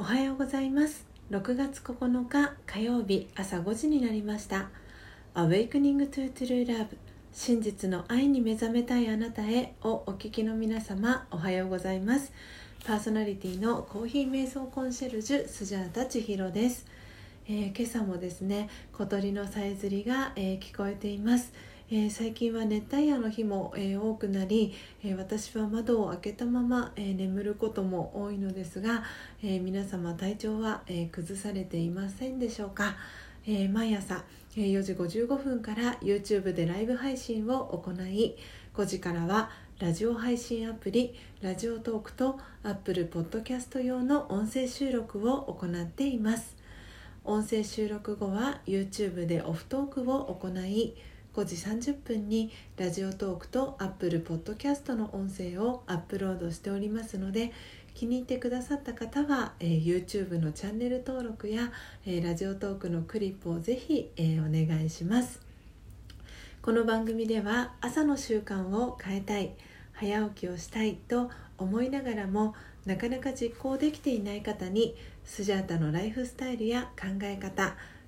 おはようございます。6月9日火曜日朝5時になりました。Awakening to True Love 真実の愛に目覚めたいあなたへをお聞きの皆様おはようございます。パーソナリティのコーヒー瞑想コンシェルジュスジャータ千尋です、えー、今朝もですね小鳥のさえずりが、えー、聞こえています。えー、最近は熱帯夜の日も、えー、多くなり、えー、私は窓を開けたまま、え眠ることも多いのですが、え皆様体調は、え崩されていませんでしょうか、え毎朝、え4時55分から YouTube でライブ配信を行い5時からはラジオ配信アプリラジオトークと Apple Podcast 用の音声収録を行っています。音声収録後は YouTube でオフトークを行い5時30分にラジオトークと Apple Podcast の音声をアップロードしておりますので気に入ってくださった方は、えー、YouTube のチャンネル登録や、えー、ラジオトークのクリップをぜひ、えー、お願いします。この番組では朝の習慣を変えたい早起きをしたいと思いながらもなかなか実行できていない方にスジャータのライフスタイルや考え方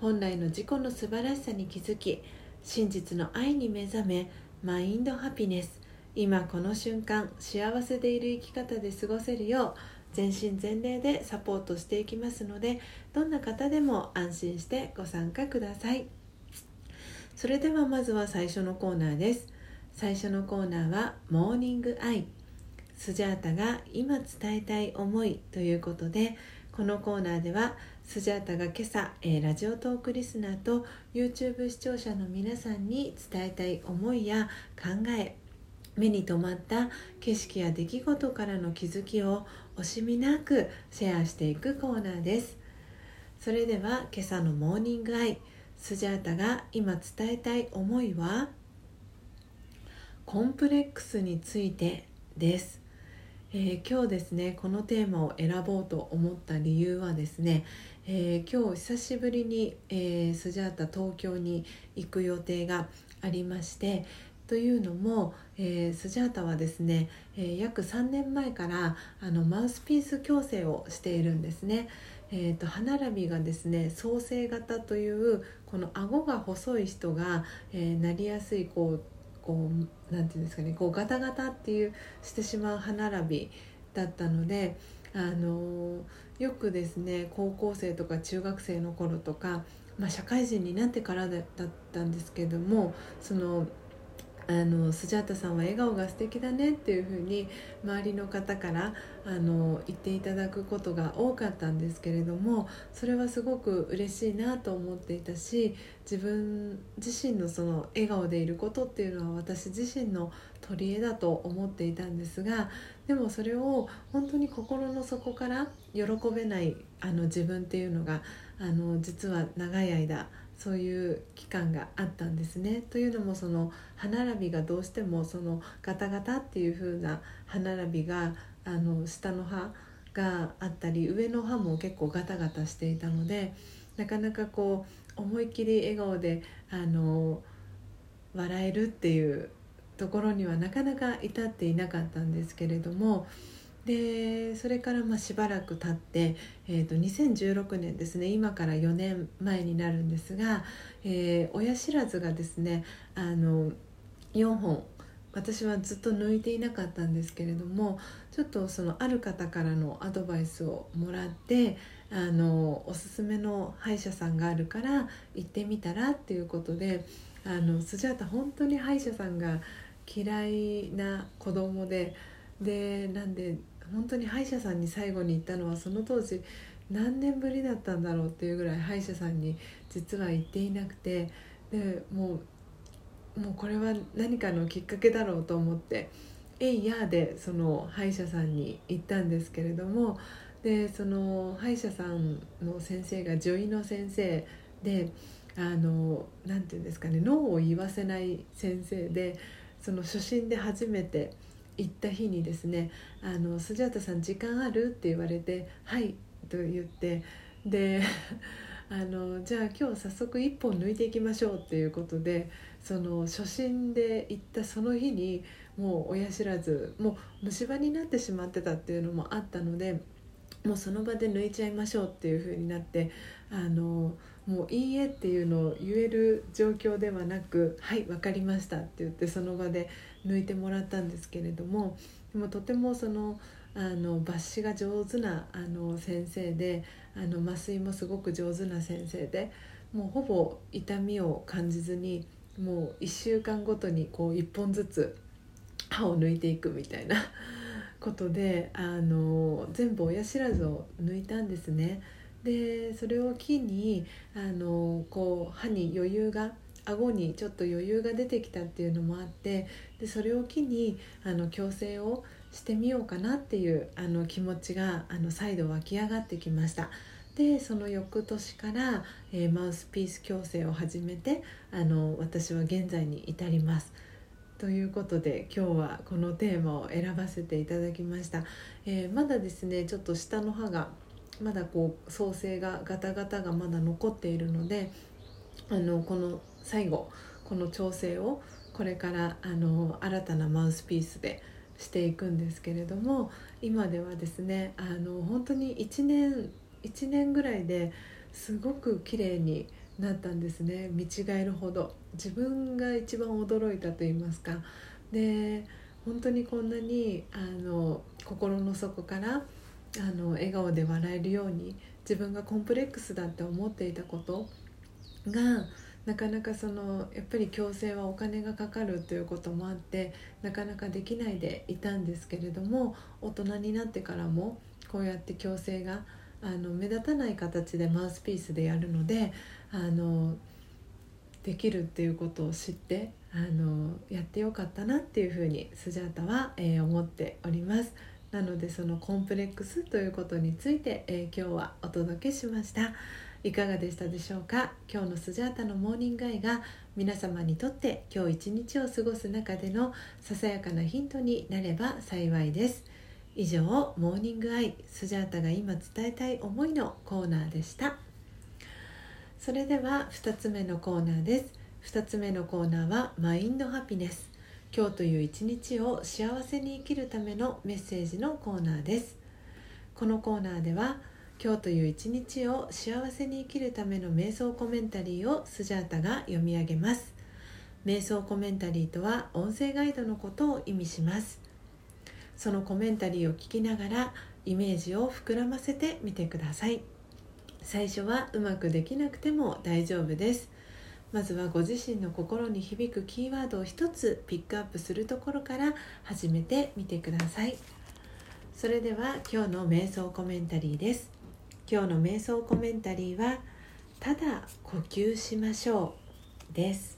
本来の自己の素晴らしさに気づき真実の愛に目覚めマインドハピネス。今この瞬間幸せでいる生き方で過ごせるよう全身全霊でサポートしていきますのでどんな方でも安心してご参加ください。それではまずは最初のコーナーです。最初のコーナーは「モーニングアイ」スジャータが今伝えたい思いということでこのコーナーではスジャータが今朝、えー、ラジオトークリスナーと YouTube 視聴者の皆さんに伝えたい思いや考え目に留まった景色や出来事からの気づきを惜しみなくシェアしていくコーナーです。それでは今朝のモーニングアイスジャータが今伝えたい思いはコンプレックスについてです。えー、今日ですねこのテーマを選ぼうと思った理由はですね、えー、今日久しぶりに、えー、スジャータ東京に行く予定がありましてというのも、えー、スジャータはですね、えー、約3年前からあのマウスピース矯正をしているんですね。えーと、歯並びがですね創生型というこの顎が細い人が、えー、なりやすいこうこうなんていうんですかねこうガタガタっていうしてしまう歯並びだったのであのよくですね高校生とか中学生の頃とか、まあ、社会人になってからだったんですけどもそのあのスジャータさんは笑顔が素敵だねっていうふうに周りの方からあの言っていただくことが多かったんですけれどもそれはすごく嬉しいなと思っていたし自分自身のその笑顔でいることっていうのは私自身の取り柄だと思っていたんですがでもそれを本当に心の底から喜べないあの自分っていうのがあの実は長い間そういう期間があったんですね。というのもその歯並びがどうしてもそのガタガタっていう風な歯並びがあの下の歯があったり上の歯も結構ガタガタしていたのでなかなかこう思いっきり笑顔であの笑えるっていうところにはなかなか至っていなかったんですけれどもでそれからまあしばらく経って、えー、と2016年ですね今から4年前になるんですが、えー、親知らずがですねあの4本私はずっと抜いていなかったんですけれどもちょっとそのある方からのアドバイスをもらってあのおすすめの歯医者さんがあるから行ってみたらっていうことであのスジャータ本当に歯医者さんが嫌いな子供ででなんで本当に歯医者さんに最後に行ったのはその当時何年ぶりだったんだろうっていうぐらい歯医者さんに実は行っていなくてでもうもうこれは何かのきっかけだろうと思って「えいや」でその歯医者さんに行ったんですけれどもでその歯医者さんの先生が女医の先生であのなていうんですかね脳を言わせない先生でその初診で初めて行った日にですね「あのスジャータさん時間ある?」って言われて「はい」と言ってで あのじゃあ今日早速1本抜いていきましょうっていうことでその初診で行ったその日にもう親知らずもう虫歯になってしまってたっていうのもあったのでもうその場で抜いちゃいましょうっていう風になってあのもう「いいえ」っていうのを言える状況ではなく「はい分かりました」って言ってその場で抜いてもらったんですけれどもでもとてもそのあの抜歯が上手なあの先生であの麻酔もすごく上手な先生でもうほぼ痛みを感じずにもう1週間ごとにこう1本ずつ歯を抜いていくみたいな ことであの全部親知らずを抜いたんですね。でそれを機にあのこう歯に余裕が顎にちょっと余裕が出てきたっていうのもあってでそれを機にあの矯正をしてみようかなっていうあの気持ちがあの再度湧き上がってきました。でその翌年から、えー、マウスピース矯正を始めてあの私は現在に至ります。ということで今日はこのテーマを選ばせていただきました、えー、まだですねちょっと下の歯がまだこう創生がガタガタがまだ残っているのであのこの最後この調整をこれからあの新たなマウスピースでしていくんですけれども今ではですねあの本当に1年1年ぐらいですごく綺麗になったんですね。見違えるほど。自分が一番驚いたと言いますか。で本当にこんなにあの心の底からあの笑顔で笑えるように自分がコンプレックスだって思っていたことがなかなかそのやっぱり矯正はお金がかかるということもあってなかなかできないでいたんですけれども大人になってからもこうやって矯正があの目立たない形でマウスピースでやるのであのできるっていうことを知ってあのやってよかったなっていうふうにスジャータは、えー、思っております。なのでそのコンプレックスということについて、えー、今日はお届けしましたいかがでしたでしょうか？今日のスジャータのモーニングアイが皆様にとって今日一日を過ごす中でのささやかなヒントになれば幸いです。以上モーニングアイスジャータが今伝えたい思いのコーナーでした。それでは2つ目のコーナーです。2つ目のコーナーはマインドハピネス。今日という一日を幸せに生きるためのメッセージのコーナーです。このコーナーでは今日という一日を幸せに生きるための瞑想コメンタリーをスジャータが読み上げます。瞑想コメンタリーとは音声ガイドのことを意味します。そのコメンタリーを聞きながらイメージを膨らませてみてください。最初はうまくできなくても大丈夫です。まずはご自身の心に響くキーワードを一つピックアップするところから始めてみてください。それでは今日の瞑想コメンタリーです。今日の瞑想コメンタリーはただ呼吸しましょうです。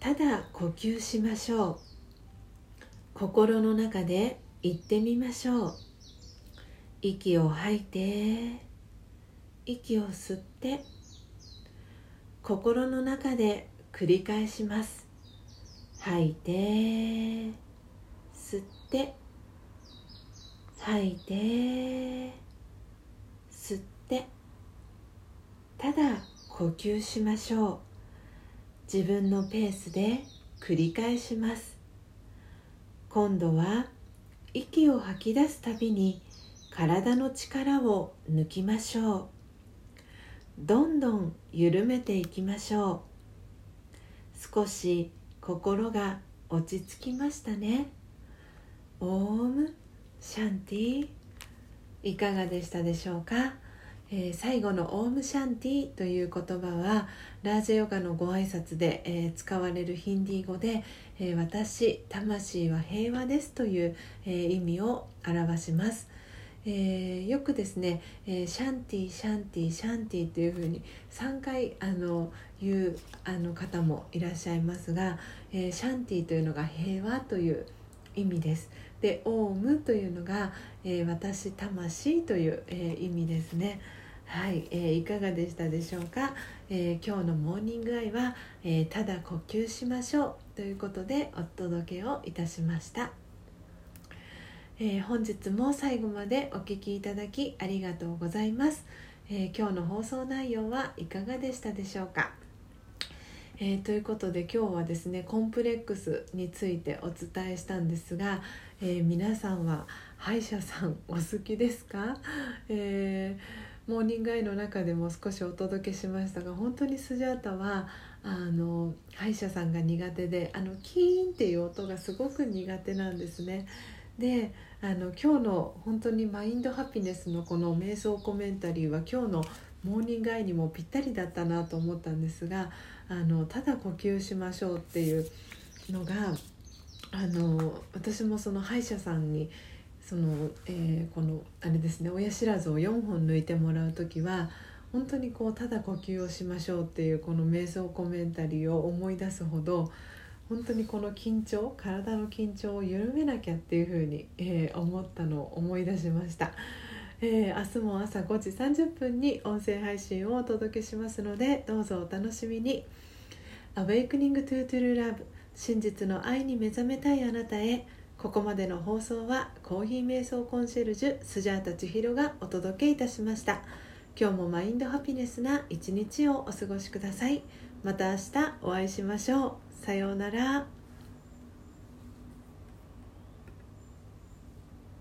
ただ呼吸しましょう。心の中で言ってみましょう。息を吐いて息を吸って心の中で繰り返します。吐いて吸って吐いて吸ってただ呼吸しましょう。自分のペースで繰り返します。今度は息を吐き出すたびに体の力を抜きましょう。どんどん緩めていきましょう。少し心が落ち着きましたね。ओम शांति いかがでしたでしょうか、えー、最後のओम शांति という言葉はラージェヨガのご挨拶で、えー、使われるヒンディー語で、えー、私魂は平和ですという、え意味を表します。えー、よくですね、えー、शांति शांति शांति というふうに3回あの言うあの方もいらっしゃいますが、えー、シャンティというのが平和という意味です。でオウムというのが、え私魂という、え意味ですね。はい、えー、いかがでしたでしょうか、えー、今日のモーニングアイは、えー、ただ呼吸しましょうということでお届けをいたしました、え本日も最後までお聴きいただきありがとうございます、え今日の放送内容はいかがでしたでしょうか？えー、ということで今日はですねコンプレックスについてお伝えしたんですが、えー、皆さんは歯医者さんお好きですか、えーモーニングアイの中でも少しお届けしましたが本当にスジャータはあの歯医者さんが苦手であのキーンっていう音がすごく苦手なんですね。であの今日の本当にマインドハピネスのこの瞑想コメンタリーは今日のモーニングアイにもぴったりだったなと思ったんですがあのただ呼吸しましょうっていうのがあの私もその歯医者さんにその、えー、このあれですね親知らずを4本抜いてもらう時は本当にこうただ呼吸をしましょうっていうこの瞑想コメンタリーを思い出すほど本当にこの緊張体の緊張を緩めなきゃっていうふうに、えー、思ったのを思い出しました、えー、明日も朝5時30分に音声配信をお届けしますのでどうぞお楽しみに「Awakening to True Love 真実の愛に目覚めたいあなたへ」ここまでの放送はコーヒー瞑想コンシェルジュスジャータ千尋がお届けいたしました。今日もマインドハピネスな一日をお過ごしください。また明日お会いしましょう。さようなら。